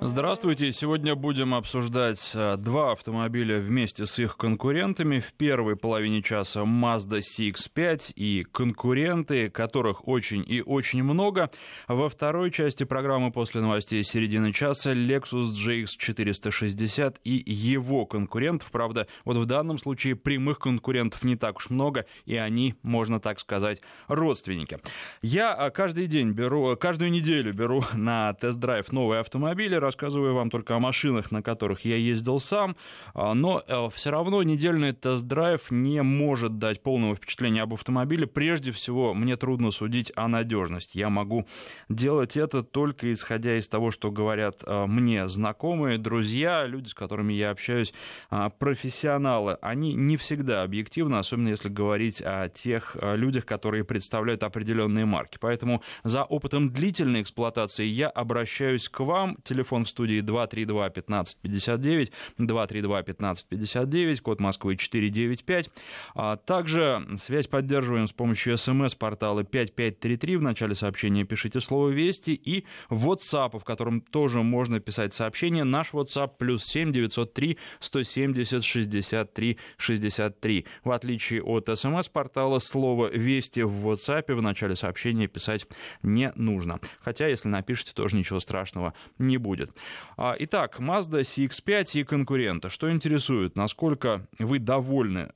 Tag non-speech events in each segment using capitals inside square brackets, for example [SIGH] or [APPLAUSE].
Здравствуйте. Сегодня будем обсуждать э, два автомобиля вместе с их конкурентами. В первой половине часа Mazda CX-5 и конкуренты, которых очень и очень много. Во второй части программы после новостей середины часа Lexus GX 460 и его конкурентов. Правда, вот в данном случае прямых конкурентов не так уж много, и они, можно так сказать, родственники. Я э, каждый день беру, каждую неделю беру [LAUGHS] на тест-драйв новые автомобили, рассказываю вам только о машинах, на которых я ездил сам, а, но э, все равно недельный тест-драйв не может дать полного впечатления об автомобиле. Прежде всего, мне трудно судить о надежности. Я могу делать это только исходя из того, что говорят э, мне знакомые, друзья, люди, с которыми я общаюсь, а, профессионалы. Они не всегда объективны, особенно если говорить о тех э, людях, которые представляют определенные марки. Поэтому за опытом длительной эксплуатации я обращаюсь к вам. Телефон Телефон в студии 232-1559, 232-1559, код Москвы 495. А также связь поддерживаем с помощью смс-портала 5533. В начале сообщения пишите слово «Вести» и WhatsApp, в котором тоже можно писать сообщение. Наш WhatsApp плюс 7 903 170 63 63. В отличие от смс-портала, слово «Вести» в WhatsApp в начале сообщения писать не нужно. Хотя, если напишите, тоже ничего страшного не будет будет. А, итак, Mazda CX-5 и конкурента. Что интересует? Насколько вы довольны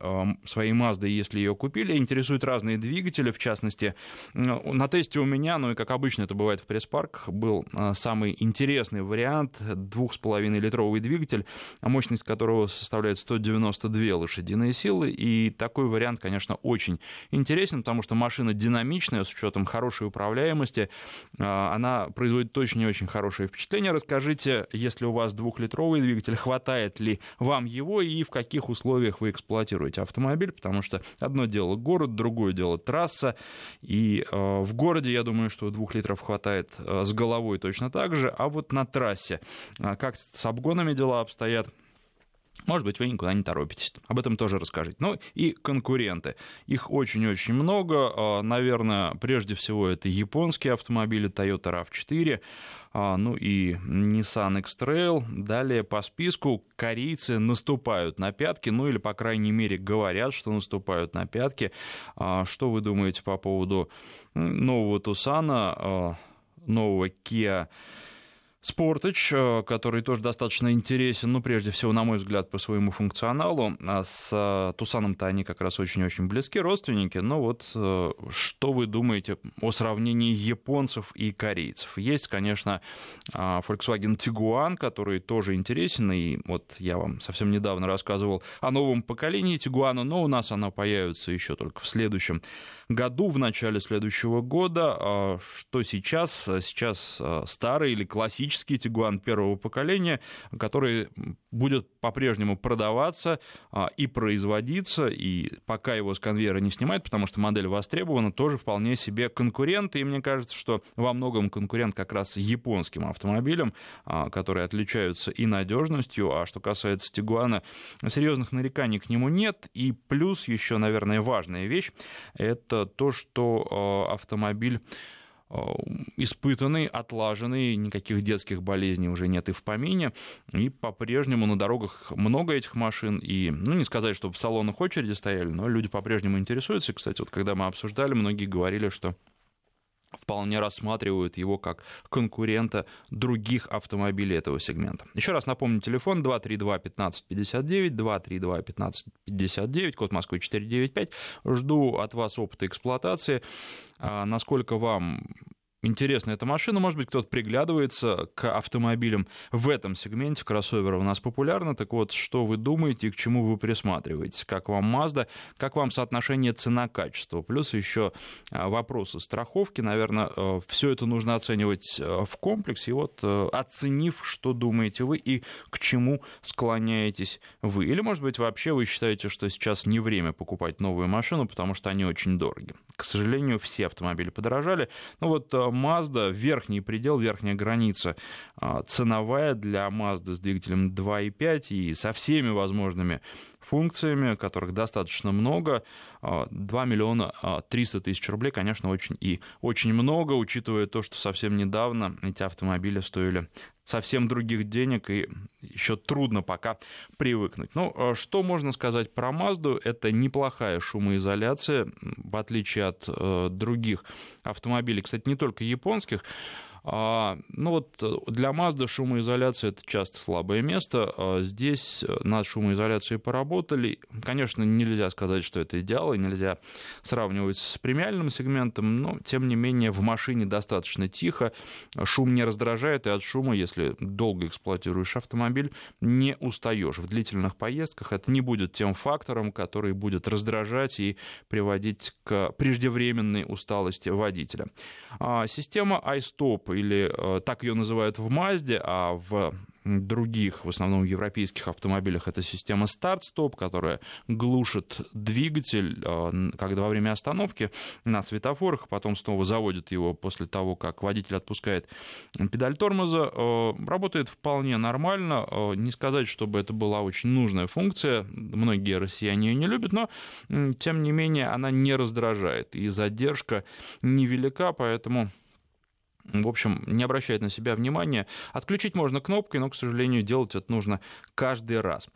своей Mazda, если ее купили? Интересуют разные двигатели, в частности, на тесте у меня, ну и как обычно это бывает в пресс-парках, был а, самый интересный вариант, 2,5-литровый двигатель, мощность которого составляет 192 лошадиные силы, и такой вариант, конечно, очень интересен, потому что машина динамичная, с учетом хорошей управляемости, а, она производит очень и очень хорошее впечатление. Расскажите, Скажите, если у вас двухлитровый двигатель, хватает ли вам его и в каких условиях вы эксплуатируете автомобиль, потому что одно дело город, другое дело трасса, и э, в городе, я думаю, что двух литров хватает э, с головой точно так же, а вот на трассе, э, как с обгонами дела обстоят, может быть, вы никуда не торопитесь. Об этом тоже расскажите. Ну и конкуренты. Их очень-очень много. А, наверное, прежде всего это японские автомобили Toyota RAV4. А, ну и Nissan X-Trail. Далее по списку корейцы наступают на пятки, ну или, по крайней мере, говорят, что наступают на пятки. А, что вы думаете по поводу нового Тусана, нового Kia Спортыч, э, который тоже достаточно интересен, ну, прежде всего, на мой взгляд, по своему функционалу. А с э, Тусаном-то они как раз очень-очень близки, родственники. Но вот э, что вы думаете о сравнении японцев и корейцев? Есть, конечно, Volkswagen Tiguan, который тоже интересен, и вот я вам совсем недавно рассказывал о новом поколении Tiguan, но у нас она появится еще только в следующем году, в начале следующего года. А что сейчас? Сейчас старый или классический классический Тигуан первого поколения, который будет по-прежнему продаваться а, и производиться, и пока его с конвейера не снимают, потому что модель востребована, тоже вполне себе конкурент, и мне кажется, что во многом конкурент как раз японским автомобилям, а, которые отличаются и надежностью, а что касается Тигуана, серьезных нареканий к нему нет, и плюс еще, наверное, важная вещь, это то, что а, автомобиль испытанный, отлаженный, никаких детских болезней уже нет и в помине, и по-прежнему на дорогах много этих машин, и, ну, не сказать, что в салонах очереди стояли, но люди по-прежнему интересуются. Кстати, вот когда мы обсуждали, многие говорили, что вполне рассматривают его как конкурента других автомобилей этого сегмента. Еще раз напомню, телефон 232-1559, 232-1559, код Москвы 495. Жду от вас опыта эксплуатации, а насколько вам интересна эта машина. Может быть, кто-то приглядывается к автомобилям в этом сегменте. Кроссоверы у нас популярны. Так вот, что вы думаете и к чему вы присматриваетесь? Как вам Mazda? Как вам соотношение цена-качество? Плюс еще а, вопросы страховки. Наверное, э, все это нужно оценивать э, в комплексе. И вот, э, оценив, что думаете вы и к чему склоняетесь вы. Или, может быть, вообще вы считаете, что сейчас не время покупать новую машину, потому что они очень дороги. К сожалению, все автомобили подорожали. Ну вот Mazda, верхний предел, верхняя граница а, ценовая для Mazda с двигателем 2.5 и со всеми возможными функциями, которых достаточно много. 2 миллиона 300 тысяч рублей, конечно, очень и очень много, учитывая то, что совсем недавно эти автомобили стоили совсем других денег, и еще трудно пока привыкнуть. Ну, а что можно сказать про Мазду? Это неплохая шумоизоляция, в отличие от э, других автомобилей, кстати, не только японских. А, ну вот э, для Mazda шумоизоляция это часто слабое место. А здесь э, над шумоизоляцией поработали. Конечно, нельзя сказать, что это идеал, и нельзя сравнивать с премиальным сегментом, но тем не менее в машине достаточно тихо. Шум не раздражает, и от шума, если долго эксплуатируешь автомобиль, не устаешь. В длительных поездках это не будет тем фактором, который будет раздражать и приводить к преждевременной усталости водителя. А система iStop или э, так ее называют в Мазде, а в других, в основном европейских автомобилях, это система старт-стоп, которая глушит двигатель, э, когда во время остановки на светофорах, потом снова заводит его после того, как водитель отпускает педаль тормоза. Э, работает вполне нормально. Не сказать, чтобы это была очень нужная функция. Многие россияне ее не любят, но, тем не менее, она не раздражает. И задержка невелика, поэтому в общем, не обращает на себя внимания. Отключить можно кнопкой, но, к сожалению, делать это нужно каждый раз.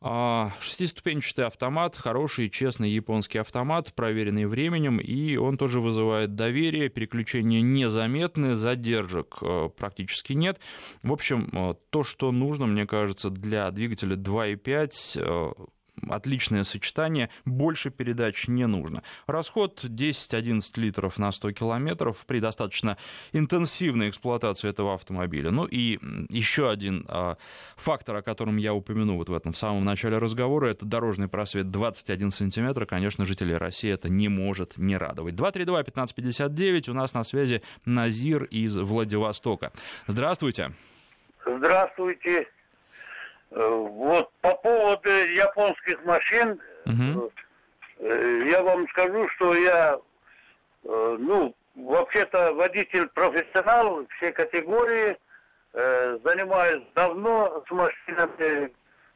А, шестиступенчатый автомат, хороший, честный японский автомат, проверенный временем, и он тоже вызывает доверие, переключения незаметны, задержек э, практически нет. В общем, э, то, что нужно, мне кажется, для двигателя 2.5 отличное сочетание, больше передач не нужно. Расход 10-11 литров на 100 километров при достаточно интенсивной эксплуатации этого автомобиля. Ну и еще один а, фактор, о котором я упомяну вот в этом в самом начале разговора, это дорожный просвет 21 сантиметр. Конечно, жителей России это не может не радовать. 232-1559, у нас на связи Назир из Владивостока. Здравствуйте. Здравствуйте. Э, вот по поводу японских машин, угу. я вам скажу, что я, ну, вообще-то водитель-профессионал все категории, занимаюсь давно с машинами,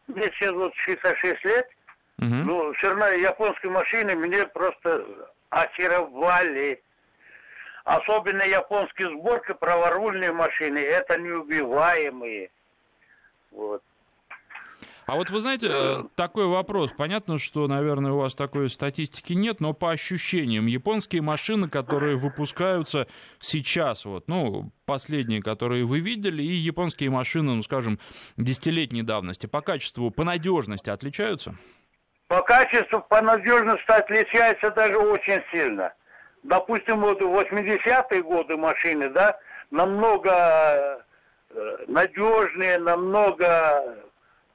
мне сейчас вот 66 лет, угу. ну, все равно японские машины мне просто очаровали. Особенно японские сборки, праворульные машины, это неубиваемые. Вот. А вот вы знаете, э, такой вопрос. Понятно, что, наверное, у вас такой статистики нет, но по ощущениям, японские машины, которые выпускаются сейчас, вот, ну, последние, которые вы видели, и японские машины, ну, скажем, десятилетней давности, по качеству, по надежности отличаются? По качеству, по надежности отличаются даже очень сильно. Допустим, вот 80-е годы машины, да, намного э, надежнее, намного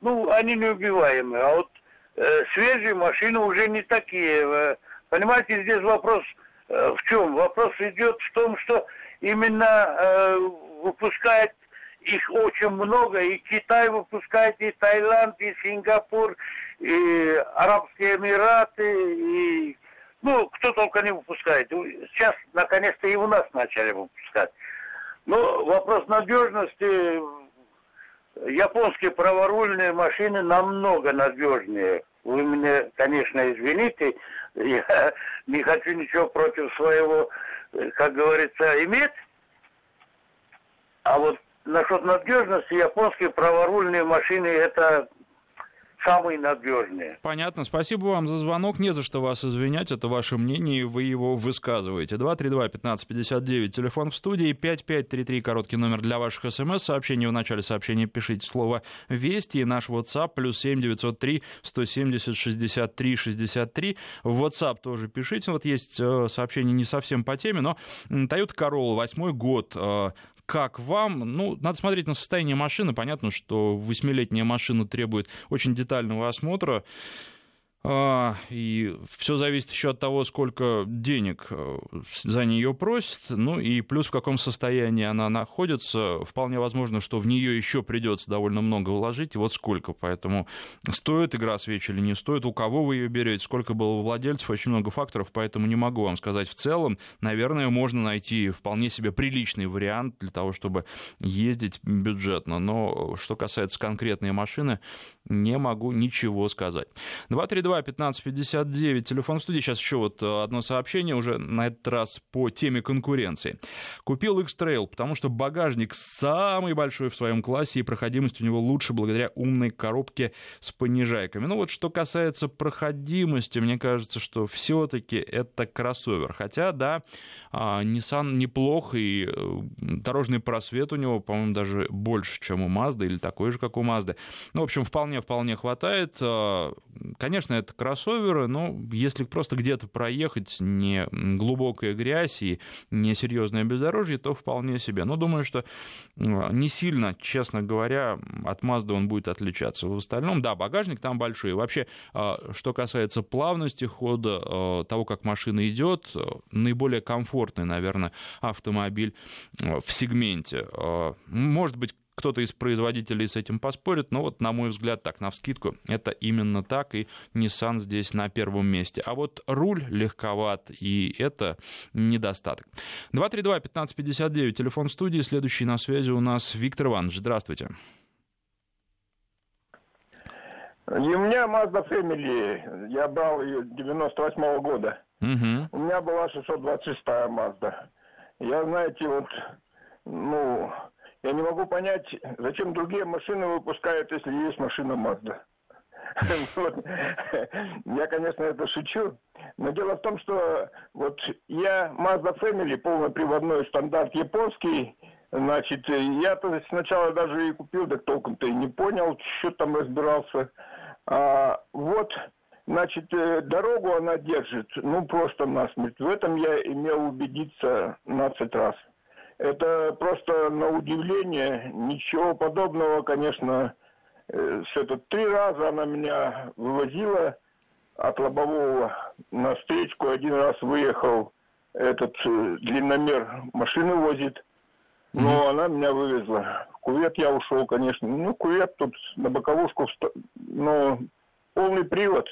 ну, они неубиваемые. А вот э, свежие машины уже не такие. Э, понимаете, здесь вопрос э, в чем? Вопрос идет в том, что именно э, выпускает их очень много, и Китай выпускает, и Таиланд, и Сингапур, и Арабские Эмираты, и ну, кто только не выпускает. Сейчас, наконец-то, и у нас начали выпускать. Но вопрос надежности японские праворульные машины намного надежнее. Вы меня, конечно, извините, [LAUGHS] я не хочу ничего против своего, как говорится, иметь. А вот насчет надежности японские праворульные машины это самые надежные. Понятно. Спасибо вам за звонок. Не за что вас извинять. Это ваше мнение, и вы его высказываете. 232-1559, телефон в студии, 5533, короткий номер для ваших смс-сообщений. В начале сообщения пишите слово «Вести» и наш WhatsApp плюс 7 903 170 63 63. В WhatsApp тоже пишите. Вот есть э, сообщение не совсем по теме, но Toyota Corolla, восьмой год, э, как вам? Ну, надо смотреть на состояние машины. Понятно, что восьмилетняя машина требует очень детального осмотра. А, и все зависит еще от того, сколько денег э, за нее просят, ну и плюс в каком состоянии она находится. Вполне возможно, что в нее еще придется довольно много вложить, и вот сколько. Поэтому стоит игра свеч или не стоит, у кого вы ее берете, сколько было владельцев, очень много факторов, поэтому не могу вам сказать в целом. Наверное, можно найти вполне себе приличный вариант для того, чтобы ездить бюджетно. Но что касается конкретной машины, не могу ничего сказать. 232-1559, телефон студии. Сейчас еще вот э, одно сообщение уже на этот раз по теме конкуренции. Купил X-Trail, потому что багажник самый большой в своем классе, и проходимость у него лучше благодаря умной коробке с понижайками. Ну вот что касается проходимости, мне кажется, что все-таки это кроссовер. Хотя, да, а, Nissan неплох, и э, дорожный просвет у него, по-моему, даже больше, чем у Mazda, или такой же, как у Mazda. Ну, в общем, вполне-вполне хватает. А, конечно, это кроссоверы, но если просто где-то проехать, не глубокая грязь и не серьезное бездорожье, то вполне себе. Но думаю, что не сильно, честно говоря, от Mazda он будет отличаться. В остальном, да, багажник там большой. Вообще, а, что касается плавности хода, а, того, как машина идет, наиболее комфортный, наверное, автомобиль в сегменте. Может быть, кто-то из производителей с этим поспорит, но вот, на мой взгляд, так, на вскидку, это именно так, и Nissan здесь на первом месте. А вот руль легковат, и это недостаток. 232-1559, телефон студии, следующий на связи у нас Виктор Иванович. Здравствуйте. И у меня Mazda Family, я брал ее 98 -го года. Угу. У меня была 626-я Mazda. Я, знаете, вот, ну, я не могу понять, зачем другие машины выпускают, если есть машина Mazda. [LAUGHS] Я, конечно, это шучу. Но дело в том, что вот я Mazda Family, полноприводной стандарт японский, значит, я-то сначала даже и купил, да толком-то и не понял, что там разбирался. А, вот, значит, э, дорогу она держит, ну, просто насмерть. В этом я имел убедиться 15 раз. Это просто на удивление, ничего подобного, конечно, э, с это три раза она меня вывозила от лобового на встречку. Один раз выехал этот э, длинномер машины возит, но mm-hmm. она меня вывезла. В кувет я ушел, конечно. Ну, кувет тут на боковушку, но полный привод,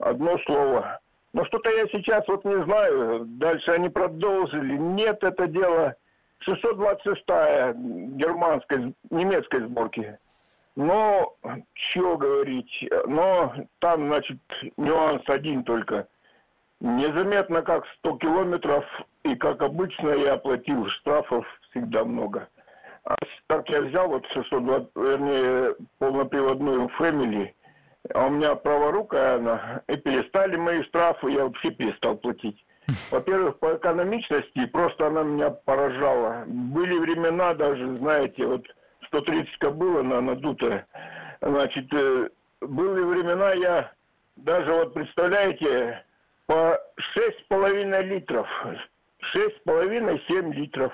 одно слово. Но что-то я сейчас вот не знаю, дальше они продолжили. Нет, это дело 626-я германской, немецкой сборки. Но, что говорить, но там, значит, нюанс один только. Незаметно, как 100 километров, и как обычно я оплатил штрафов всегда много. А так я взял вот 620, вернее, полноприводную Family, а у меня праворукая она, и перестали мои штрафы, я вообще перестал платить. Во-первых, по экономичности просто она меня поражала. Были времена даже, знаете, вот 130 кобыла на надутая. Значит, э, были времена, я даже вот, представляете, по 6,5 литров, 6,5-7 литров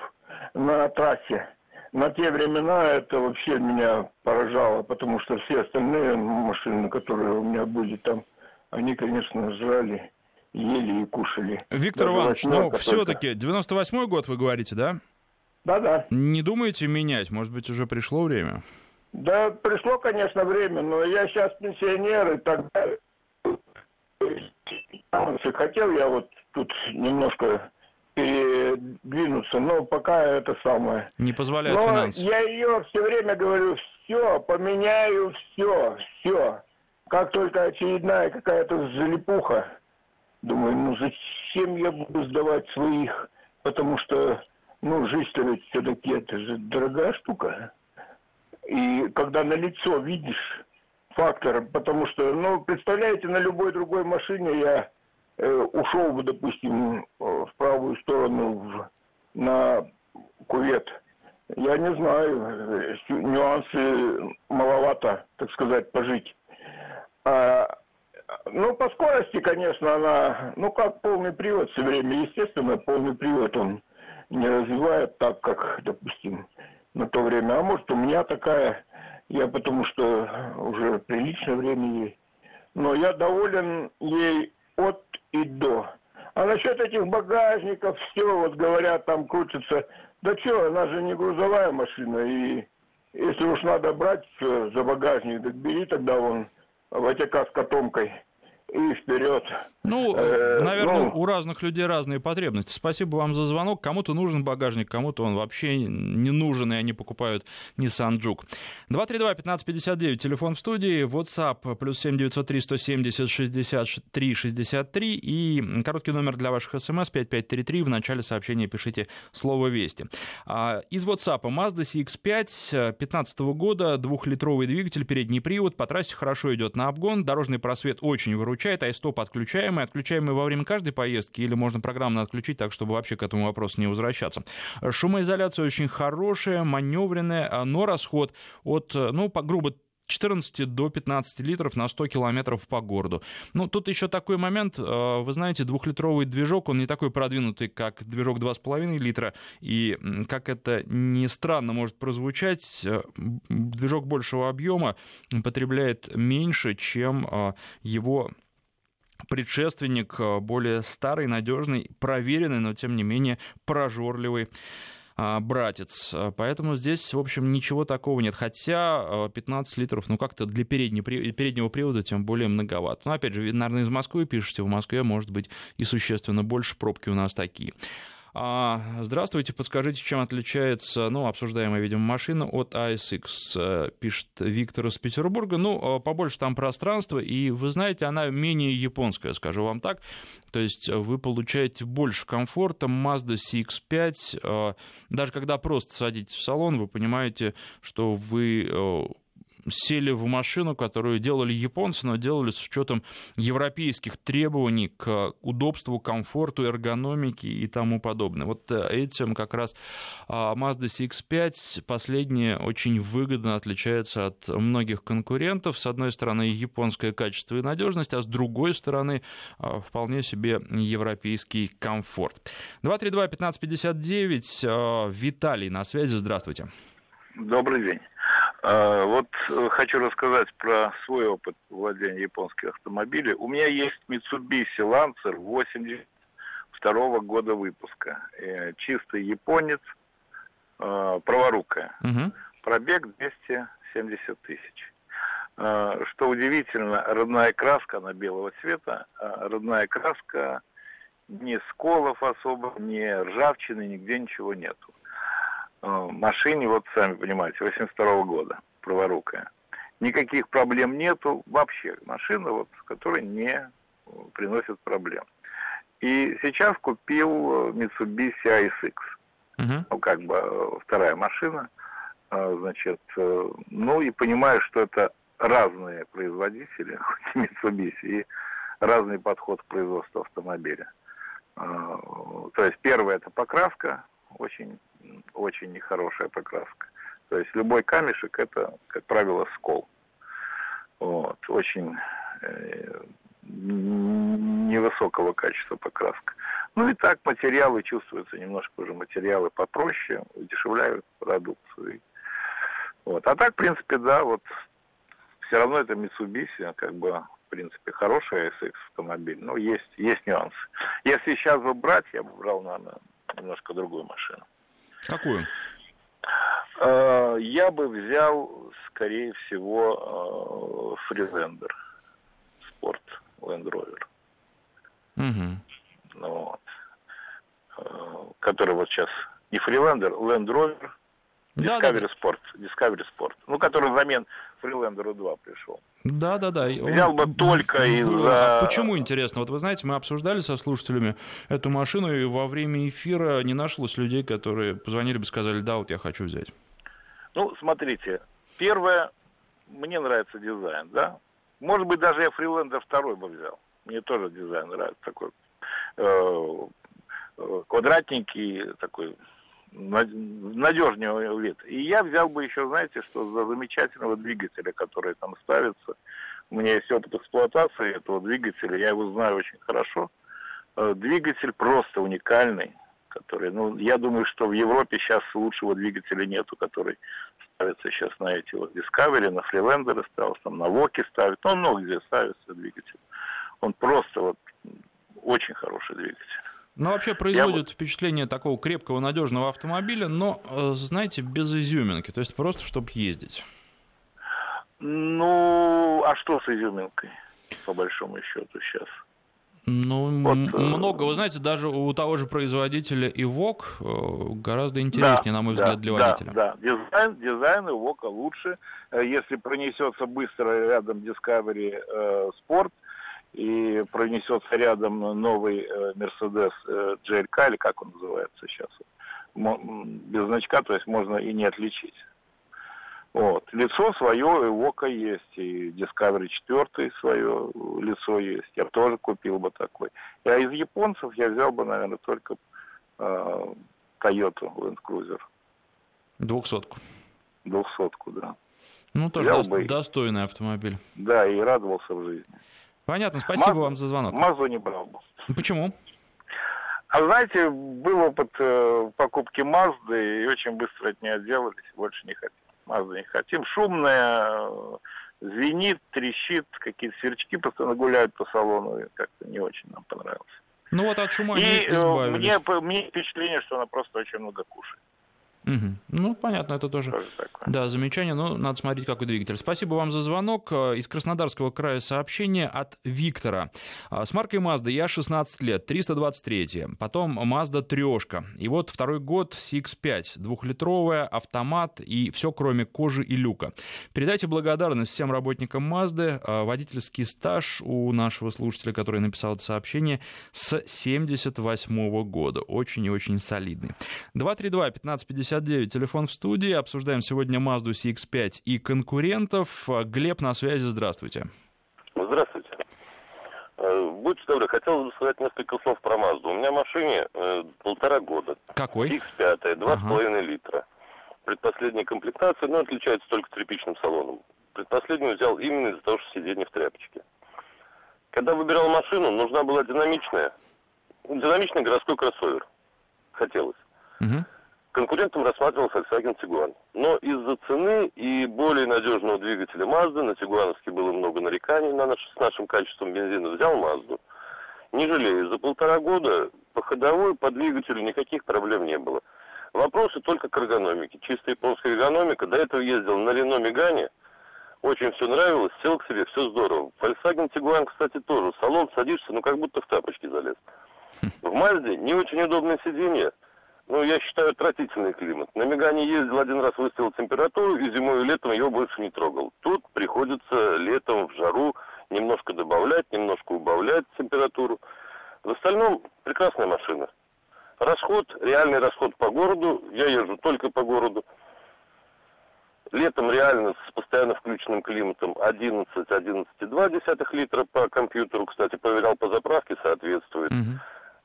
на трассе. На те времена это вообще меня поражало, потому что все остальные машины, которые у меня были там, они, конечно, жрали ели и кушали. Виктор Даже Иванович, ну все-таки 98-й год вы говорите, да? Да-да. Не думаете менять? Может быть, уже пришло время? Да, пришло, конечно, время, но я сейчас пенсионер и так далее. Хотел я вот тут немножко передвинуться, но пока это самое. Не позволяет но финансы. я ее все время говорю, все, поменяю все, все. Как только очередная какая-то залипуха, Думаю, ну зачем я буду сдавать своих, потому что, ну, жизнь-то ведь все-таки это же дорогая штука. И когда на лицо видишь фактор, потому что, ну, представляете, на любой другой машине я э, ушел бы, допустим, в правую сторону в, на кувет. Я не знаю, э, нюансы маловато, так сказать, пожить. А ну, по скорости, конечно, она, ну, как полный привод все время. Естественно, полный привод он не развивает так, как, допустим, на то время. А может, у меня такая, я потому что уже приличное время ей. но я доволен ей от и до. А насчет этих багажников, все, вот говорят, там крутится. Да что, она же не грузовая машина, и если уж надо брать за багажник, так бери тогда вон ВТК с котомкой и вперед. Ну, э, наверное, ну, у разных людей разные потребности. Спасибо вам за звонок. Кому-то нужен багажник, кому-то он вообще не нужен, и они покупают Nissan Juke. 232-1559, телефон в студии, WhatsApp, плюс 7903 170 63 63, и короткий номер для ваших смс 5533, в начале сообщения пишите слово «Вести». А, из WhatsApp Mazda CX-5 15 года, двухлитровый двигатель, передний привод, по трассе хорошо идет на обгон, дорожный просвет очень выручает, а стоп отключаем, отключаемые, отключаемые во время каждой поездки или можно программно отключить так, чтобы вообще к этому вопросу не возвращаться. Шумоизоляция очень хорошая, маневренная, но расход от, ну, по, грубо 14 до 15 литров на 100 километров по городу. Ну, тут еще такой момент, э, вы знаете, двухлитровый движок, он не такой продвинутый, как движок 2,5 литра, и, как это не странно может прозвучать, э, движок большего объема потребляет меньше, чем э, его предшественник, э, более старый, надежный, проверенный, но тем не менее прожорливый а, братец. Поэтому здесь, в общем, ничего такого нет. Хотя 15 э, литров, ну, как-то для переднего, переднего привода тем более многовато. Но, опять же, наверное, из Москвы пишете, в Москве может быть и существенно больше пробки у нас такие. А, здравствуйте, подскажите, чем отличается, ну, обсуждаемая, видимо, машина от ASX, э, пишет Виктор из Петербурга. Ну, э, побольше там пространства, и, вы знаете, она менее японская, скажу вам так. То есть вы получаете больше комфорта. Mazda CX-5, э, даже когда просто садитесь в салон, вы понимаете, что вы сели в машину, которую делали японцы, но делали с учетом европейских требований к удобству, комфорту, эргономике и тому подобное. Вот э, этим как раз а, Mazda CX-5 последняя очень выгодно отличается от многих конкурентов. С одной стороны, японское качество и надежность, а с другой стороны, а, вполне себе европейский комфорт. 232-1559, а, Виталий на связи, здравствуйте. Добрый день. А, вот э, хочу рассказать про свой опыт владения японских автомобилей. У меня есть Mitsubishi Lancer 82 года выпуска. Э, чистый японец, э, праворукая. Угу. Пробег 270 тысяч. Что удивительно, родная краска, она белого цвета, родная краска ни сколов особо, ни ржавчины, нигде ничего нету. Э, машине, вот сами понимаете, 82 -го года, праворукая. Никаких проблем нету вообще. Машина, вот, которая не э, приносит проблем. И сейчас купил э, Mitsubishi ASX. Uh-huh. Ну, как бы вторая машина. Значит, ну и понимаю, что это разные производители, [LAUGHS] Mitsubishi, и разный подход к производству автомобиля. То есть первое это покраска, очень очень нехорошая покраска. То есть любой камешек это, как правило, скол. Вот. Очень э, невысокого качества покраска. Ну и так материалы чувствуются немножко уже материалы попроще, удешевляют продукцию. Вот. А так, в принципе, да, вот все равно это Mitsubishi, как бы, в принципе, хороший SX автомобиль, но есть, есть нюансы. Если сейчас бы брать, я бы брал, наверное, немножко другую машину. Какую? Э, я бы взял, скорее всего, Фрилендер Спорт Land Rover. Угу. Вот. Э, который вот сейчас не Фрилендер, Land Rover Discovery да, да. Sport. Discovery Sport. Ну, который взамен Freelander 2 пришел. Да, да, да. Взял бы только из-за... А почему интересно? Вот вы знаете, мы обсуждали со слушателями эту машину, и во время эфира не нашлось людей, которые позвонили бы и сказали, да, вот я хочу взять. Ну, смотрите, первое, мне нравится дизайн, да. Может быть, даже я Freelander 2 бы взял. Мне тоже дизайн нравится такой э, э квадратненький, такой надежнее вид. И я взял бы еще, знаете, что за замечательного двигателя, который там ставится. У меня есть опыт эксплуатации этого двигателя, я его знаю очень хорошо. Э, двигатель просто уникальный, который, ну, я думаю, что в Европе сейчас лучшего двигателя нету, который ставится сейчас на эти вот Discovery, на Freelander ставился, там на Воке ставят, ну, много где ставится двигатель. Он просто вот очень хороший двигатель. Ну, вообще производит Я... впечатление такого крепкого, надежного автомобиля, но, э, знаете, без изюминки, то есть просто, чтобы ездить. Ну, а что с изюминкой, по большому счету, сейчас? Ну, вот, э, много. Вы знаете, даже у того же производителя Ивок э, гораздо интереснее, да, на мой взгляд, да, для водителя. Да, да. Дизайн, дизайн Ивока лучше. Если пронесется быстро рядом Discovery э, Sport, и пронесется рядом новый э, Mercedes э, GLK, или как он называется сейчас, без значка, то есть можно и не отличить. Вот. Лицо свое у Вока есть, и Discovery 4 свое лицо есть. Я тоже купил бы такой. А из японцев я взял бы, наверное, только э, Toyota Land Cruiser. Двухсотку. Двухсотку, да. Ну, тоже до... бы... достойный автомобиль. Да, и радовался в жизни. Понятно, спасибо Маз... вам за звонок. Мазу не брал бы. Почему? А знаете, был опыт э, покупки Мазды, и очень быстро от нее отделались, больше не хотим. Мазду не хотим. Шумная, э, звенит, трещит, какие-то сверчки постоянно гуляют по салону, и как-то не очень нам понравилось. Ну вот от шума и э, избавились. Мне, мне впечатление, что она просто очень много кушает. Угу. Ну, понятно, это тоже, тоже да, замечание, но надо смотреть, какой двигатель. Спасибо вам за звонок. Э, из Краснодарского края сообщение от Виктора. Э, с маркой Mazda я 16 лет, 323. Потом Mazda трешка. И вот второй год CX-5, двухлитровая, автомат и все, кроме кожи и люка. Передайте благодарность всем работникам Mazda. Э, водительский стаж у нашего слушателя, который написал это сообщение, с 78 года. Очень и очень солидный. 232 1550 59, телефон в студии. Обсуждаем сегодня Mazda CX-5 и конкурентов. Глеб на связи, здравствуйте. Здравствуйте. Э, будьте добры, хотел бы сказать несколько слов про Mazda. У меня машине э, полтора года. Какой? X5, 2,5 ага. литра. Предпоследняя комплектация, но отличается только тряпичным салоном. Предпоследнюю взял именно из-за того, что сиденье в тряпочке. Когда выбирал машину, нужна была динамичная, динамичный городской кроссовер. Хотелось. Угу. Конкурентом рассматривался Volkswagen Tiguan. Но из-за цены и более надежного двигателя Mazda, на Тигуановске было много нареканий на наш, с нашим качеством бензина, взял Mazda. Не жалею, за полтора года по ходовой, по двигателю никаких проблем не было. Вопросы только к эргономике. Чисто японская эргономика. До этого ездил на Рено Мегане. Очень все нравилось, сел к себе, все здорово. Volkswagen Tiguan, кстати, тоже. В салон садишься, ну как будто в тапочки залез. В Мазде не очень удобное сиденье. Ну, я считаю, отвратительный климат. На Мегане ездил один раз, выставил температуру, и зимой и летом ее больше не трогал. Тут приходится летом в жару немножко добавлять, немножко убавлять температуру. В остальном прекрасная машина. Расход, реальный расход по городу, я езжу только по городу. Летом реально с постоянно включенным климатом 11-11,2 литра по компьютеру. Кстати, проверял по заправке, соответствует. Угу.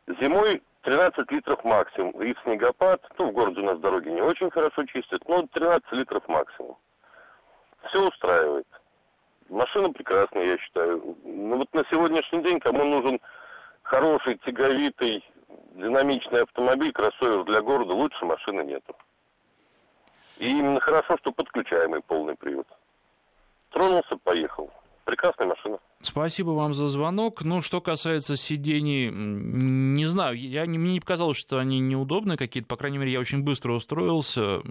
Зимой 13 литров максимум. И снегопад, ну, в городе у нас дороги не очень хорошо чистят, но 13 литров максимум. Все устраивает. Машина прекрасная, я считаю. Ну, вот на сегодняшний день, кому нужен хороший, тяговитый, динамичный автомобиль, кроссовер для города, лучше машины нету. И именно хорошо, что подключаемый полный привод. Тронулся, поехал. Прекрасная машина. Спасибо вам за звонок. Ну, что касается сидений, не знаю, я, мне не показалось, что они неудобные какие-то. По крайней мере, я очень быстро устроился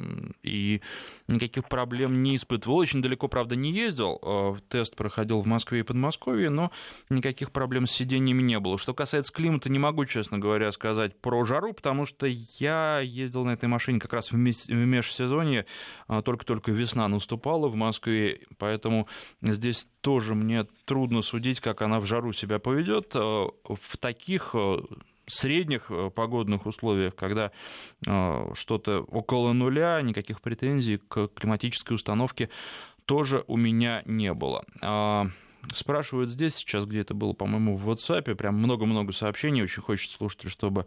и никаких проблем не испытывал. Очень далеко, правда, не ездил. Э, тест проходил в Москве и Подмосковье, но никаких проблем с сиденьями не было. Что касается климата, не могу, честно говоря, сказать про жару, потому что я ездил на этой машине как раз в межсезонье. А, только-только весна наступала в Москве, поэтому здесь тоже мне трудно судить, как она в жару себя поведет. Э, в таких э, средних э, погодных условиях, когда что-то около нуля, никаких претензий к климатической установке тоже у меня не было. А, спрашивают здесь сейчас, где это было, по-моему, в WhatsApp, прям много-много сообщений, очень хочется слушатель, чтобы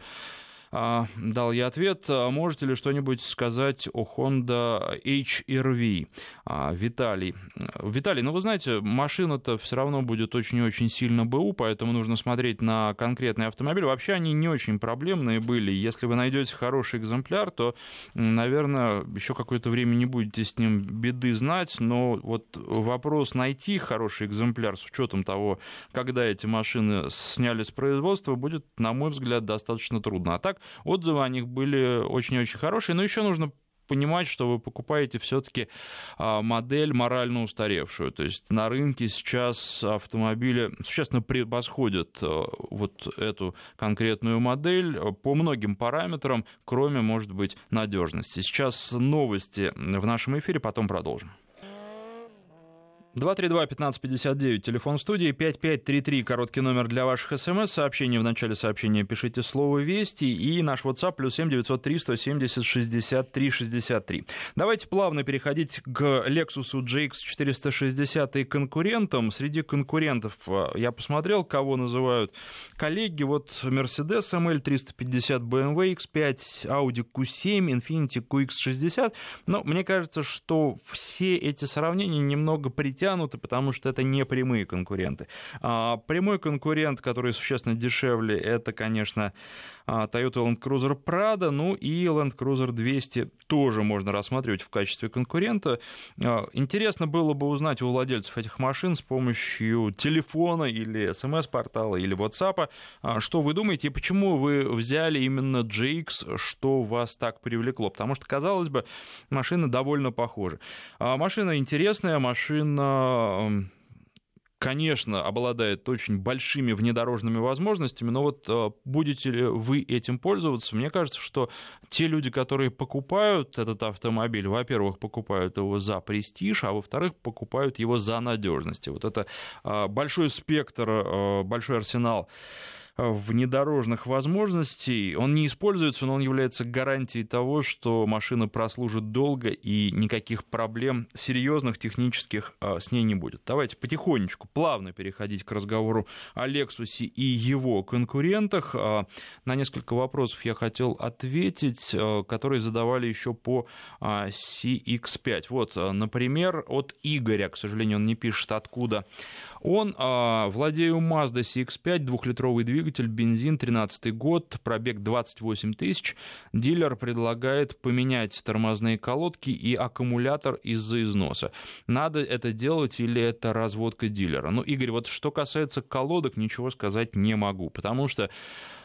дал я ответ. А можете ли что-нибудь сказать о Honda HR-V? А, Виталий. Виталий, ну вы знаете, машина-то все равно будет очень очень сильно БУ, поэтому нужно смотреть на конкретный автомобиль. Вообще они не очень проблемные были. Если вы найдете хороший экземпляр, то, наверное, еще какое-то время не будете с ним беды знать, но вот вопрос найти хороший экземпляр с учетом того, когда эти машины сняли с производства, будет, на мой взгляд, достаточно трудно. А так, отзывы о них были очень-очень хорошие, но еще нужно понимать, что вы покупаете все-таки а, модель морально устаревшую. То есть на рынке сейчас автомобили существенно превосходят а, вот эту конкретную модель по многим параметрам, кроме, может быть, надежности. Сейчас новости в нашем эфире, потом продолжим. 232-1559, телефон студии, 5533, короткий номер для ваших смс, сообщение в начале сообщения пишите слово «Вести» и наш WhatsApp плюс 7 903 170 63 63. Давайте плавно переходить к Lexus GX 460 и конкурентам. Среди конкурентов э, я посмотрел, кого называют коллеги. Вот Mercedes ML350, BMW X5, Audi Q7, Infiniti QX60. Но мне кажется, что все эти сравнения немного притягивают тянуты, потому что это не прямые конкуренты. А прямой конкурент, который существенно дешевле, это, конечно, а, Toyota Land Cruiser Prado, ну и Land Cruiser 200 тоже можно рассматривать в качестве конкурента. А, интересно было бы узнать у владельцев этих машин с помощью телефона или смс-портала или WhatsApp, что вы думаете и почему вы взяли именно GX, что вас так привлекло, потому что, казалось бы, машины довольно похожи. Машина интересная, машина конечно, обладает очень большими внедорожными возможностями, но вот э, будете ли вы этим пользоваться? Мне кажется, что те люди, которые покупают этот автомобиль, во-первых, покупают его за престиж, а во-вторых, покупают его за надежность. Вот это э, большой спектр, большой арсенал внедорожных возможностей. Он не используется, но он является гарантией того, что машина прослужит долго и никаких проблем серьезных технических а, с ней не будет. Давайте потихонечку, плавно переходить к разговору о Lexus и его конкурентах. А, на несколько вопросов я хотел ответить, которые задавали еще по CX5. Вот, например, от Игоря, к сожалению, он не пишет откуда. Он, владею Mazda CX5, двухлитровый двигатель, бензин, 13 год, пробег 28 тысяч. Дилер предлагает поменять тормозные колодки и аккумулятор из-за износа. Надо это делать или это разводка дилера? Ну, Игорь, вот что касается колодок, ничего сказать не могу, потому что а,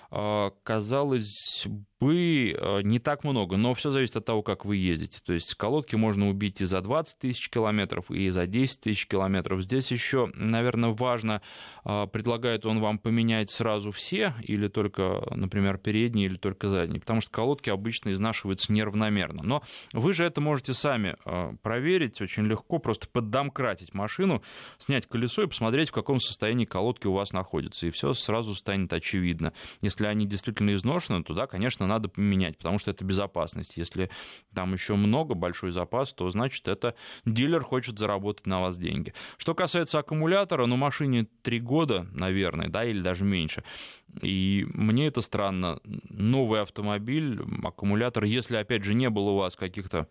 казалось бы, э, не так много, но все зависит от того, как вы ездите. То есть колодки можно убить и за 20 тысяч километров, и за 10 тысяч километров. Здесь еще, наверное, важно, а, предлагает он вам поменять сразу все, или только, например, передние, или только задние, потому что колодки обычно изнашиваются неравномерно. Но вы же это можете сами а, проверить очень легко, просто поддомкратить машину, снять колесо и посмотреть, в каком состоянии колодки у вас находятся, и все сразу станет очевидно. Если они действительно изношены, то да, конечно, надо поменять, потому что это безопасность. Если там еще много, большой запас, то значит это дилер хочет заработать на вас деньги. Что касается аккумулятора, ну машине 3 года, наверное, да, или даже меньше. И мне это странно. Новый автомобиль, аккумулятор, если, опять же, не было у вас каких-то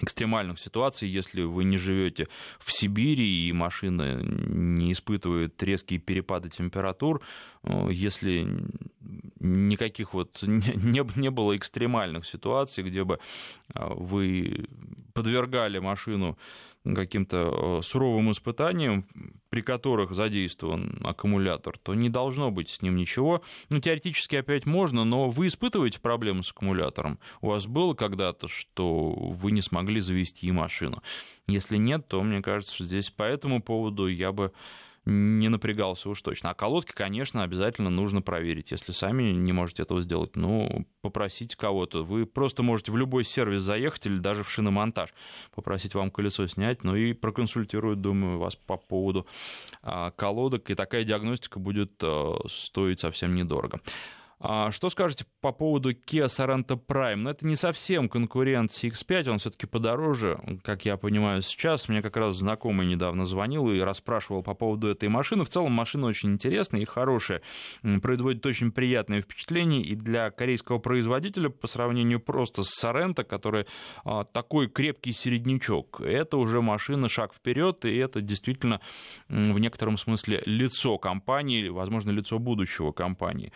экстремальных ситуаций, если вы не живете в Сибири и машина не испытывает резкие перепады температур, э, если никаких вот [LAUGHS] не, не было экстремальных ситуаций, где бы э, вы подвергали машину каким-то э, суровым испытаниям, при которых задействован аккумулятор, то не должно быть с ним ничего. Ну, теоретически опять можно, но вы испытываете проблемы с аккумулятором. У вас было когда-то, что вы не смогли завести машину. Если нет, то мне кажется, здесь по этому поводу я бы не напрягался уж точно. А колодки, конечно, обязательно нужно проверить. Если сами не можете этого сделать, ну, попросите кого-то. Вы просто можете в любой сервис заехать или даже в шиномонтаж, попросить вам колесо снять, ну и проконсультируют, думаю, вас по поводу а, колодок, и такая диагностика будет а, стоить совсем недорого. А что скажете по поводу Kia Sorento Prime? Ну, это не совсем конкурент CX-5, он все-таки подороже, как я понимаю сейчас. Мне как раз знакомый недавно звонил и расспрашивал по поводу этой машины. В целом машина очень интересная и хорошая, производит очень приятное впечатление и для корейского производителя по сравнению просто с Sorento, который а, такой крепкий середнячок. Это уже машина шаг вперед, и это действительно в некотором смысле лицо компании, возможно, лицо будущего компании.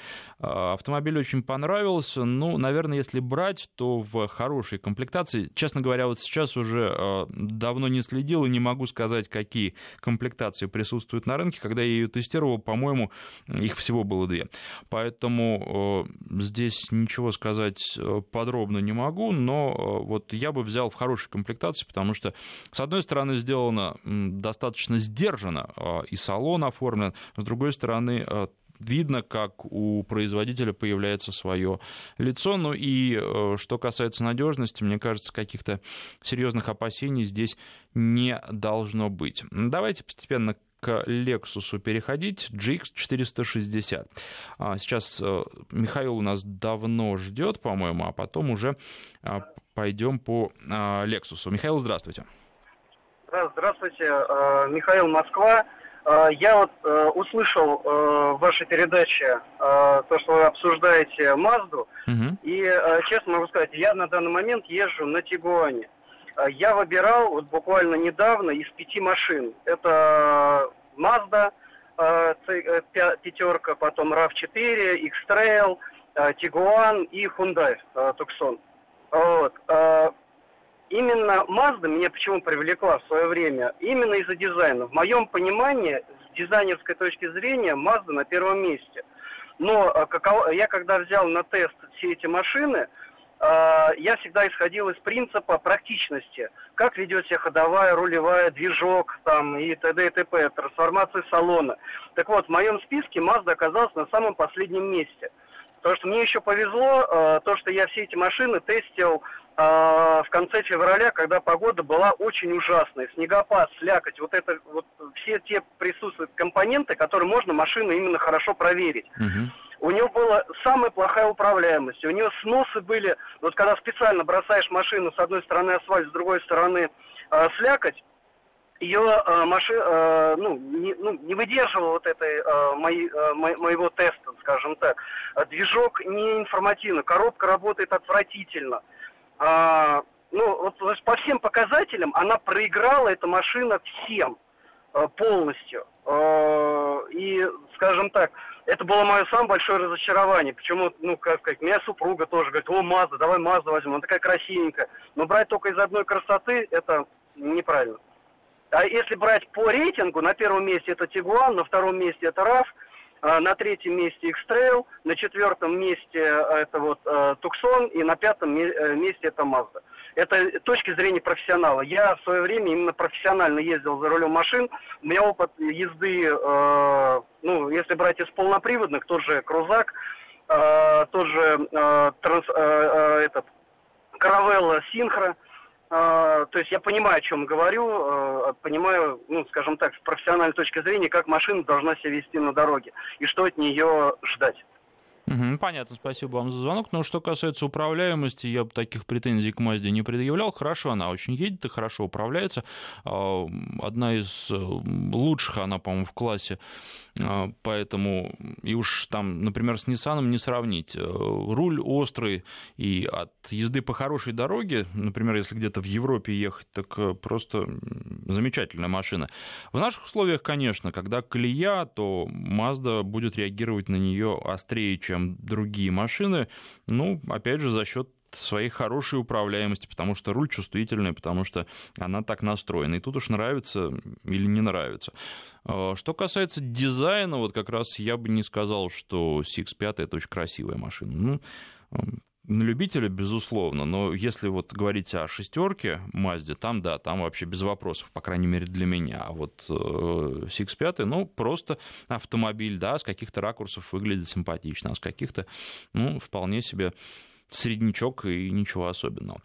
Автомобиль очень понравился. Ну, наверное, если брать, то в хорошей комплектации. Честно говоря, вот сейчас уже а, давно не следил и не могу сказать, какие комплектации присутствуют на рынке. Когда я ее тестировал, по-моему, их всего было две. Поэтому а, здесь ничего сказать подробно не могу, но вот я бы взял в хорошей комплектации, потому что, с одной стороны, сделано достаточно сдержанно, и салон оформлен, с другой стороны, видно, как у производителя появляется свое лицо. Ну и э, что касается надежности, мне кажется, каких-то серьезных опасений здесь не должно быть. Давайте постепенно к Lexus переходить, GX 460. А, сейчас э, Михаил у нас давно ждет, по-моему, а потом уже а, пойдем по а, Lexus. Михаил, здравствуйте. Здравствуйте, э, Михаил Москва. Э, я вот э, услышал э, в вашей передаче то, что вы обсуждаете Мазду, угу. и честно могу сказать, я на данный момент езжу на Тигуане. Я выбирал вот буквально недавно из пяти машин. Это Mazda пятерка, потом RAV4, X-Trail, Tiguan и Hyundai Tucson. Вот именно Mazda меня почему привлекла в свое время? Именно из-за дизайна. В моем понимании, с дизайнерской точки зрения, Mazda на первом месте. Но а, каково, я когда взял на тест все эти машины, э, я всегда исходил из принципа практичности. Как ведет себя ходовая, рулевая, движок там, и т.д. и т.п., трансформация салона. Так вот, в моем списке Mazda оказалась на самом последнем месте. Потому что мне еще повезло, э, то, что я все эти машины тестил а, в конце февраля, когда погода была очень ужасная, снегопад, слякоть, вот это вот все те присутствуют компоненты, которые можно машину именно хорошо проверить. Угу. У нее была самая плохая управляемость, у нее сносы были, вот когда специально бросаешь машину с одной стороны асфальт, с другой стороны э, слякоть, ее э, машина э, ну, не, ну, не выдерживала вот этой э, моей, э, мо, моего теста, скажем так. Движок не информативно, коробка работает отвратительно а, ну, вот по всем показателям она проиграла эта машина всем а, полностью. А, и, скажем так, это было мое самое большое разочарование. Почему, ну, как сказать, меня супруга тоже говорит, о, Мазда, давай Мазда возьмем, она такая красивенькая. Но брать только из одной красоты, это неправильно. А если брать по рейтингу, на первом месте это Тигуан, на втором месте это а, на третьем месте X-Trail, на четвертом месте э, это вот Туксон и на пятом э, месте это Mazda. Это точки зрения профессионала. Я в свое время именно профессионально ездил за рулем машин. У меня опыт езды, э, ну, если брать из полноприводных, тот же Крузак, э, тот же э, транс, э, э, этот, Каравелла Синхро – а, то есть я понимаю, о чем говорю, а, понимаю, ну, скажем так, с профессиональной точки зрения, как машина должна себя вести на дороге и что от нее ждать. Угу, понятно, спасибо вам за звонок. Но что касается управляемости, я бы таких претензий к Мазде не предъявлял. Хорошо, она очень едет и хорошо управляется. А, одна из э, лучших она, по-моему, в классе. А, поэтому и уж там, например, с Nissan не сравнить. Э, руль острый и от езды по хорошей дороге, например, если где-то в Европе ехать, так э, просто замечательная машина. В наших условиях, конечно, когда колея, то Mazda будет реагировать на нее острее, чем чем другие машины, ну, опять же, за счет своей хорошей управляемости, потому что руль чувствительный, потому что она так настроена. И тут уж нравится или не нравится. А, что касается дизайна, вот как раз я бы не сказал, что CX-5 это очень красивая машина. Ну, на любителя, безусловно, но если вот говорить о шестерке Мазде, там, да, там вообще без вопросов, по крайней мере, для меня. А вот э, CX-5, ну, просто автомобиль, да, с каких-то ракурсов выглядит симпатично, а с каких-то, ну, вполне себе среднячок и ничего особенного.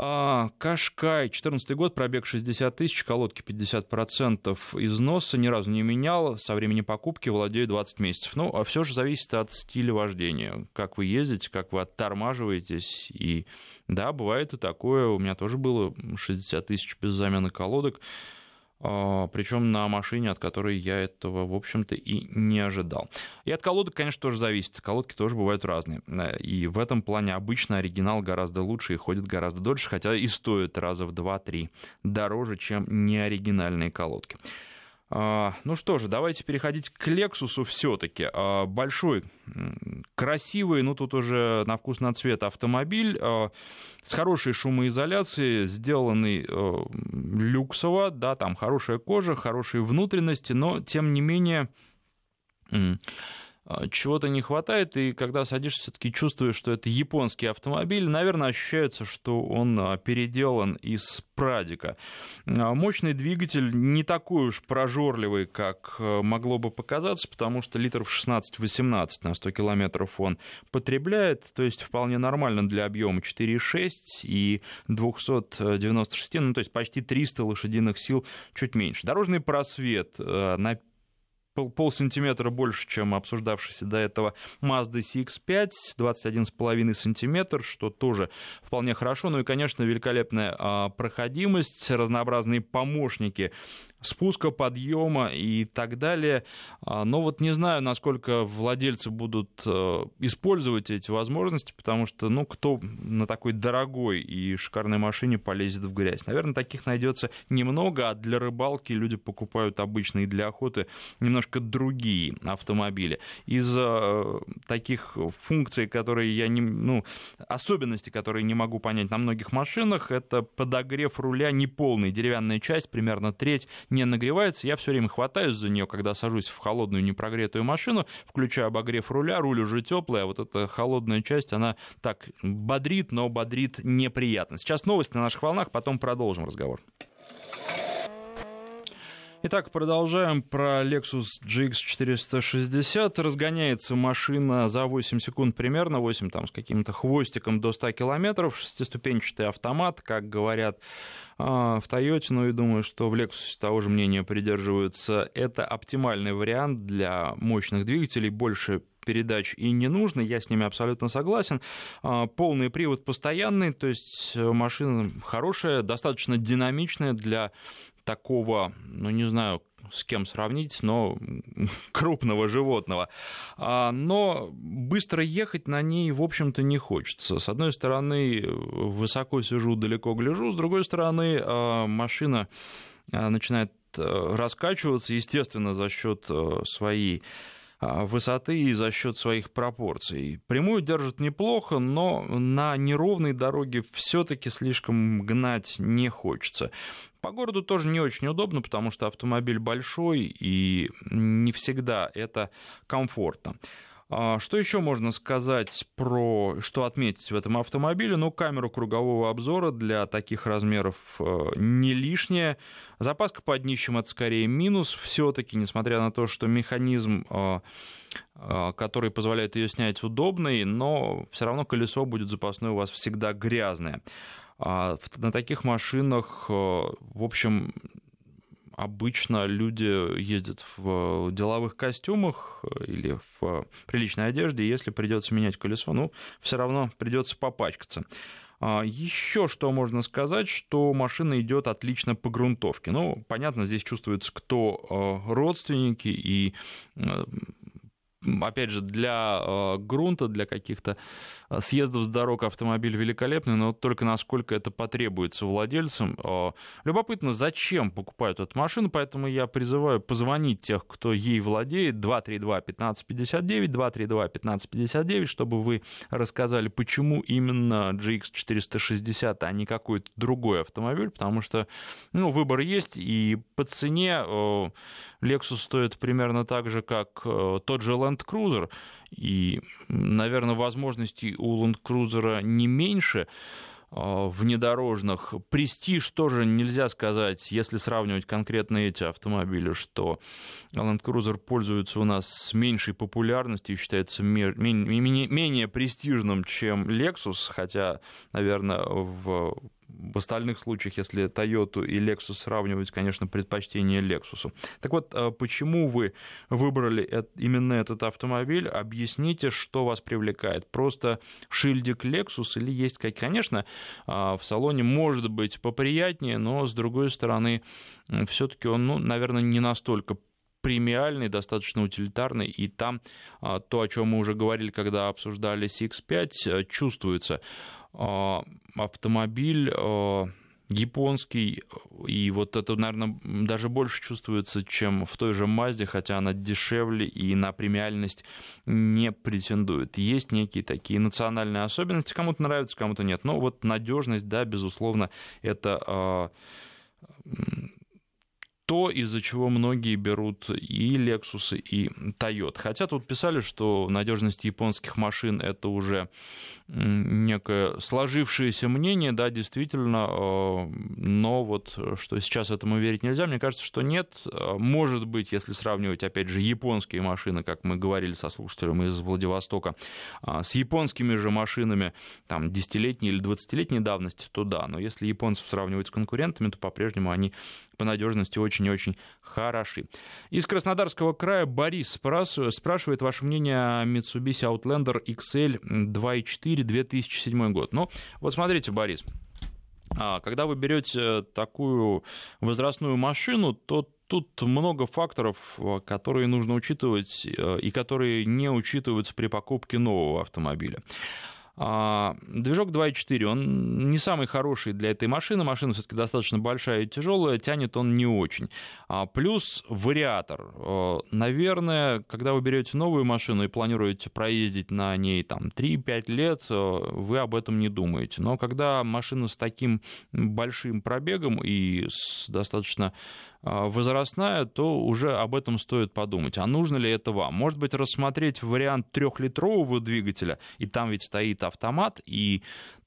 А, Кашкай, 14 год, пробег 60 тысяч, колодки 50% износа, ни разу не менял, со времени покупки владею 20 месяцев. Ну, а все же зависит от стиля вождения, как вы ездите, как вы оттормаживаетесь. И да, бывает и такое, у меня тоже было 60 тысяч без замены колодок. А, причем на машине, от которой я этого, в общем-то, и не ожидал. И от колодок, конечно, тоже зависит. Колодки тоже бывают разные. Э, и в этом плане обычно оригинал гораздо лучше и ходит гораздо дольше, хотя и стоит раза в 2-3 дороже, чем неоригинальные колодки. А, ну что же, давайте переходить к Lexus все-таки. А, большой, красивый, ну тут уже на вкус на цвет автомобиль а, с хорошей шумоизоляцией, сделанный люксово, да, там хорошая кожа, хорошие внутренности, но тем не менее чего-то не хватает, и когда садишься, все-таки чувствуешь, что это японский автомобиль. Наверное, ощущается, что он а, переделан из Прадика. А, мощный двигатель не такой уж прожорливый, как могло бы показаться, потому что литров 16-18 на 100 километров он потребляет, то есть вполне нормально для объема 4,6 и 296, ну то есть почти 300 лошадиных сил, чуть меньше. Дорожный просвет на пол сантиметра больше, чем обсуждавшийся до этого Mazda CX-5, 21,5 сантиметр, что тоже вполне хорошо. Ну и, конечно, великолепная а, проходимость, разнообразные помощники спуска, подъема и так далее. А, но вот не знаю, насколько владельцы будут э, использовать эти возможности, потому что, ну, кто на такой дорогой и шикарной машине полезет в грязь? Наверное, таких найдется немного, а для рыбалки люди покупают обычные для охоты немножко другие автомобили. Из-за э, таких функций, которые я не, ну, особенности, которые не могу понять на многих машинах, это подогрев руля неполный, деревянная часть, примерно треть не нагревается, я все время хватаюсь за нее, когда сажусь в холодную непрогретую машину, включаю обогрев руля, руль уже теплый, а вот эта холодная часть, она так бодрит, но бодрит неприятно. Сейчас новость на наших волнах, потом продолжим разговор. Итак, продолжаем про Lexus GX 460. Разгоняется машина за 8 секунд примерно, 8 там с каким-то хвостиком до 100 километров. Шестиступенчатый автомат, как говорят а, в Toyota, ну и думаю, что в Lexus того же мнения придерживаются. Это оптимальный вариант для мощных двигателей, больше передач и не нужно, я с ними абсолютно согласен. А, полный привод постоянный, то есть машина хорошая, достаточно динамичная для такого, ну не знаю, с кем сравнить, но [LAUGHS] крупного животного. А, но быстро ехать на ней, в общем-то, не хочется. С одной стороны, высоко сижу, далеко гляжу, с другой стороны, а, машина а, начинает раскачиваться, естественно, за счет своей высоты и за счет своих пропорций. Прямую держит неплохо, но на неровной дороге все-таки слишком гнать не хочется. По городу тоже не очень удобно, потому что автомобиль большой и не всегда это комфортно. А, что еще можно сказать про, что отметить в этом автомобиле? Ну, камеру кругового обзора для таких размеров э, не лишняя. Запаска под днищем это скорее минус все-таки, несмотря на то, что механизм э, э, который позволяет ее снять удобный, но все равно колесо будет запасное у вас всегда грязное. А на таких машинах, э, в общем, обычно люди ездят в деловых костюмах э, или в приличной одежде, и если придется менять колесо, ну, все равно придется попачкаться. А, Еще что можно сказать, что машина идет отлично по грунтовке. Ну, понятно, здесь чувствуется, кто э, родственники и опять же, для э, грунта, для каких-то э, съездов с дорог автомобиль великолепный, но вот только насколько это потребуется владельцам. Э, любопытно, зачем покупают эту машину, поэтому я призываю позвонить тех, кто ей владеет, 232-1559, 232-1559, чтобы вы рассказали, почему именно GX460, а не какой-то другой автомобиль, потому что ну, выбор есть, и по цене Lexus стоит примерно так же, как тот же Land Cruiser, и, наверное, возможностей у Land Cruiser не меньше а, внедорожных. Престиж тоже нельзя сказать, если сравнивать конкретно эти автомобили, что Land Cruiser пользуется у нас с меньшей популярностью и считается менее, престижным, чем Lexus, хотя, наверное, в в остальных случаях, если Toyota и Lexus сравнивать, конечно, предпочтение Lexus. Так вот, э, почему вы выбрали именно этот автомобиль? Объясните, что вас привлекает. Просто шильдик Lexus или есть как, конечно, в салоне может быть поприятнее, но с другой стороны, все-таки он, ну, наверное, не настолько премиальный, достаточно утилитарный, и там а, то, о чем мы уже говорили, когда обсуждали CX-5, э, чувствуется. А, автомобиль а, японский, и вот это, наверное, даже больше чувствуется, чем в той же Мазде, хотя она дешевле и на премиальность не претендует. Есть некие такие национальные особенности, кому-то нравится, кому-то нет. Но вот надежность, да, безусловно, это то, из-за чего многие берут и Lexus, и Toyota. Хотя тут писали, что надежность японских машин это уже некое сложившееся мнение, да, действительно, э, но вот что сейчас этому верить нельзя, мне кажется, что нет. Может быть, если сравнивать, опять же, японские машины, как мы говорили со слушателем из Владивостока, а, с японскими же машинами, там, десятилетней или двадцатилетней давности, то да, но если японцев сравнивать с конкурентами, то по-прежнему они по надежности очень и очень хороши. Из Краснодарского края Борис спрашивает ваше мнение о Mitsubishi Outlander XL 2.4 2007 год. Ну, вот смотрите, Борис, а, когда вы берете такую возрастную машину, то тут много факторов, которые нужно учитывать э, и которые не учитываются при покупке нового автомобиля. А, движок 2.4, он не самый хороший для этой машины. Машина все-таки достаточно большая и тяжелая, тянет он не очень. А, плюс вариатор. А, наверное, когда вы берете новую машину и планируете проездить на ней там 3-5 лет, вы об этом не думаете. Но когда машина с таким большим пробегом и с достаточно возрастная, то уже об этом стоит подумать. А нужно ли это вам? Может быть, рассмотреть вариант трехлитрового двигателя, и там ведь стоит автомат, и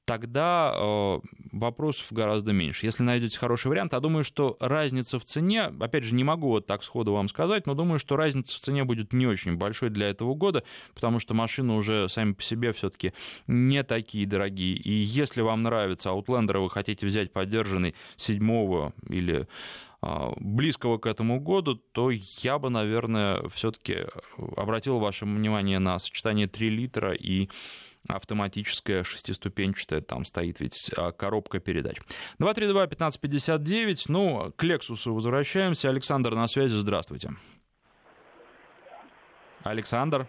тогда э, вопросов гораздо меньше. Если найдете хороший вариант, я думаю, что разница в цене, опять же, не могу вот так сходу вам сказать, но думаю, что разница в цене будет не очень большой для этого года, потому что машины уже сами по себе все-таки не такие дорогие. И если вам нравится Outlander, вы хотите взять поддержанный седьмого или а, близкого к этому году, то я бы, наверное, все-таки обратил ваше внимание на сочетание 3 литра и автоматическая шестиступенчатая, там стоит ведь а, коробка передач. 232-1559, ну, к Лексусу возвращаемся. Александр на связи, здравствуйте. Александр?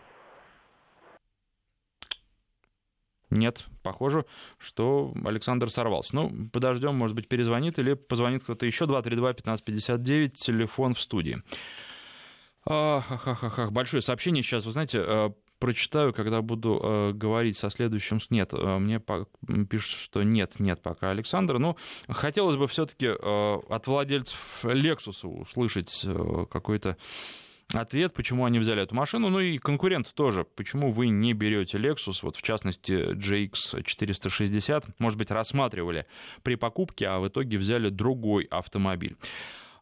Нет, похоже, что Александр сорвался. Ну, подождем, может быть, перезвонит или позвонит кто-то еще. 232-1559, телефон в студии. Ах, ах, ах, ах, большое сообщение сейчас, вы знаете, э, прочитаю, когда буду э, говорить со следующим с нет. Мне по- пишут, что нет, нет пока Александр. Но ну, хотелось бы все-таки э, от владельцев Lexus услышать э, какой-то ответ, почему они взяли эту машину. Ну и конкурент тоже. Почему вы не берете Lexus, вот в частности GX 460, может быть, рассматривали при покупке, а в итоге взяли другой автомобиль.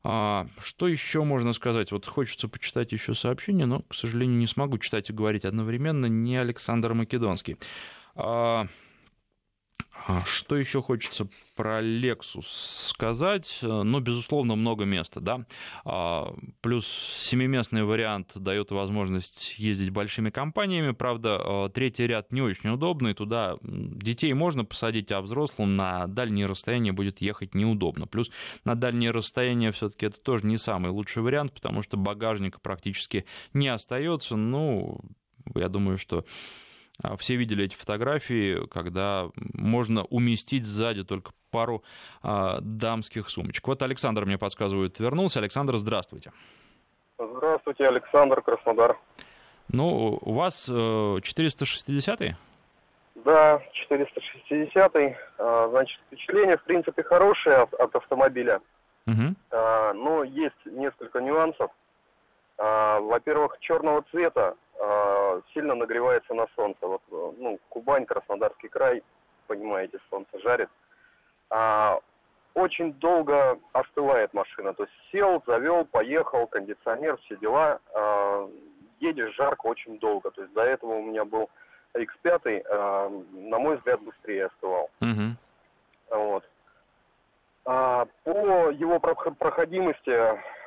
А, что еще можно сказать? Вот хочется почитать еще сообщение, но, к сожалению, не смогу читать и говорить одновременно. Не Александр Македонский. А что еще хочется про Lexus сказать? Ну, безусловно, много места, да. А, плюс семиместный вариант дает возможность ездить большими компаниями. Правда, а, третий ряд не очень удобный. Туда детей можно посадить, а взрослым на дальние расстояния будет ехать неудобно. Плюс на дальние расстояния все-таки это тоже не самый лучший вариант, потому что багажника практически не остается. Ну, я думаю, что а, все видели эти фотографии, когда можно уместить сзади только пару а, дамских сумочек. Вот Александр мне подсказывает, вернулся. Александр, здравствуйте. Здравствуйте, Александр, Краснодар. Ну, у вас 460-й? Э, да, 460-й. А, значит, впечатление, в принципе, хорошее от, от автомобиля. Угу. Но есть несколько нюансов. Во-первых, черного цвета э, сильно нагревается на солнце. Вот, э, ну, Кубань, Краснодарский край, понимаете, солнце жарит. А, очень долго остывает машина. То есть сел, завел, поехал, кондиционер, все дела. А, едешь жарко очень долго. То есть до этого у меня был X5, а, на мой взгляд, быстрее остывал. Угу. Вот. А, по его проходимости,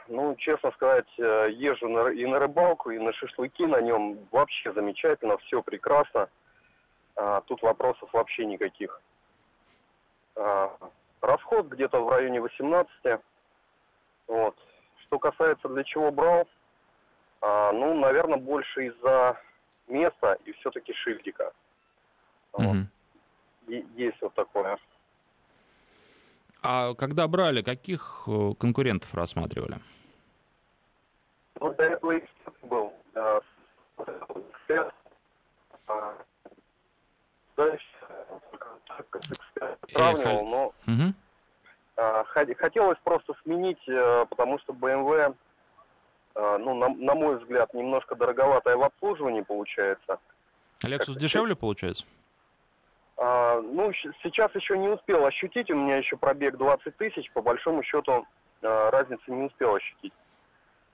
ну, честно сказать, э, езжу на, и на рыбалку, и на шашлыки на нем вообще замечательно, все прекрасно. А, тут вопросов вообще никаких. А, расход где-то в районе 18. Вот. Что касается для чего брал, а, ну, наверное, больше из-за места и все-таки шильдика. Mm-hmm. Вот. Есть вот такое. А когда брали, каких э, конкурентов рассматривали? Вот до этого был. А, сравнивал, но угу. хотелось просто сменить, э, потому что BMW, э, ну, на, на мой взгляд, немножко дороговатая в обслуживании получается. Lexus дешевле получается? А, ну, сейчас еще не успел ощутить, у меня еще пробег 20 тысяч, по большому счету а, разницы не успел ощутить.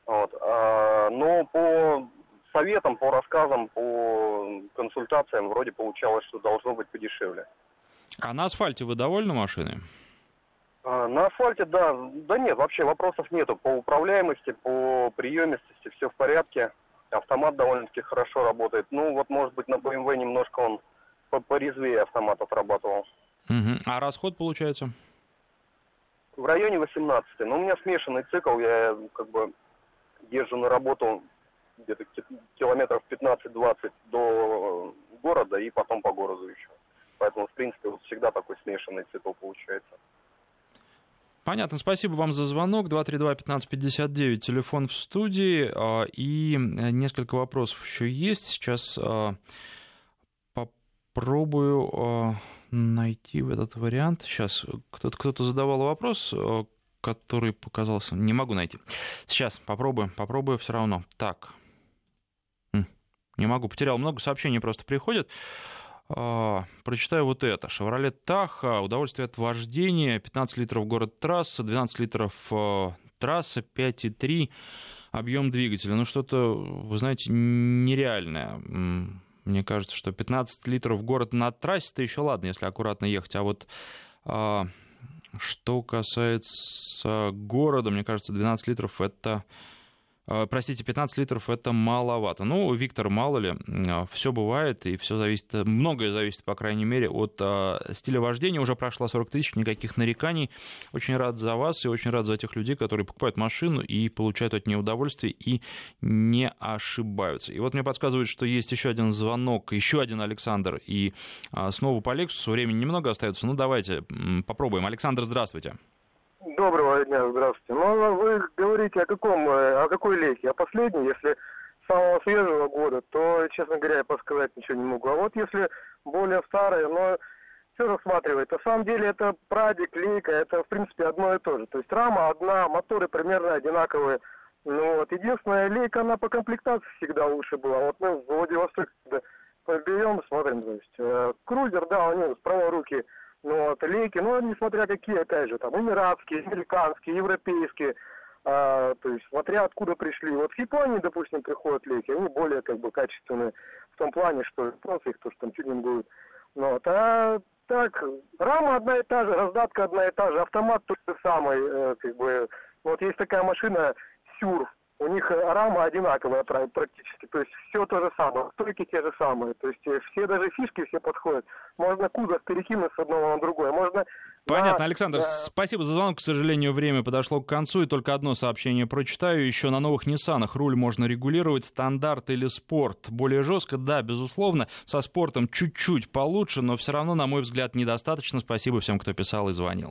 Вот. А, но по советам, по рассказам, по консультациям вроде получалось, что должно быть подешевле. А на асфальте вы довольны машиной? На асфальте, да. Да нет, вообще вопросов нету. По управляемости, по приемистости все в порядке. Автомат довольно-таки хорошо работает. Ну, вот, может быть, на BMW немножко он порезвее автомат отрабатывал. Угу. А расход получается? В районе 18. Но у меня смешанный цикл. Я как бы езжу на работу где-то километров 15-20 до города и потом по городу еще. Поэтому, в принципе, вот всегда такой смешанный цикл получается. Понятно, спасибо вам за звонок. 232-1559, телефон в студии. А, и несколько вопросов еще есть. Сейчас а, попробую а, найти этот вариант. Сейчас кто-то кто задавал вопрос, который показался... Не могу найти. Сейчас попробую, попробую все равно. Так. Не могу, потерял много сообщений, просто приходят. А, прочитаю вот это. «Шевроле Таха», удовольствие от вождения, 15 литров город-трасса, 12 литров а, трасса, 5,3 объем двигателя. Ну, что-то, вы знаете, нереальное. Мне кажется, что 15 литров город на трассе, это еще ладно, если аккуратно ехать. А вот а, что касается города, мне кажется, 12 литров это простите, 15 литров это маловато. Ну, Виктор, мало ли, а, все бывает, и все зависит, многое зависит, по крайней мере, от а, стиля вождения. Уже прошло 40 тысяч, никаких нареканий. Очень рад за вас и очень рад за тех людей, которые покупают машину и получают от нее удовольствие и не ошибаются. И вот мне подсказывают, что есть еще один звонок, еще один Александр, и снова по Лексусу. Времени немного остается, ну давайте попробуем. Александр, здравствуйте. Доброго дня, здравствуйте. Ну, а вы говорите о каком, э, о какой лейке? О последней, если самого свежего года, то, честно говоря, я подсказать ничего не могу. А вот если более старые, но все рассматривает. На самом деле это прадик, лейка, это в принципе одно и то же. То есть рама одна, моторы примерно одинаковые. Ну вот, единственная лейка, она по комплектации всегда лучше была. Вот мы в Владивостоке берем, смотрим, то есть, э, крузер, да, у него с правой руки ну, вот, лейки, ну, несмотря какие, опять же, там, эмиратские, американские, европейские, а, то есть, смотря откуда пришли. Вот в Японии, допустим, приходят лейки, они более, как бы, качественные в том плане, что японцы их то, что там тюнингуют. Ну, вот, а так, рама одна и та же, раздатка одна и та же, автомат тот же самый, э, как бы, вот есть такая машина Сюр, у них рама одинаковая практически, то есть все то же самое, стойки те же самые, то есть э, все даже фишки все подходят. Можно кузов перекинуть с одного на другое, можно... Понятно, на... Александр, да. спасибо за звонок, к сожалению, время подошло к концу, и только одно сообщение прочитаю. Еще на новых Ниссанах руль можно регулировать, стандарт или спорт. Более жестко, да, безусловно, со спортом чуть-чуть получше, но все равно, на мой взгляд, недостаточно. Спасибо всем, кто писал и звонил.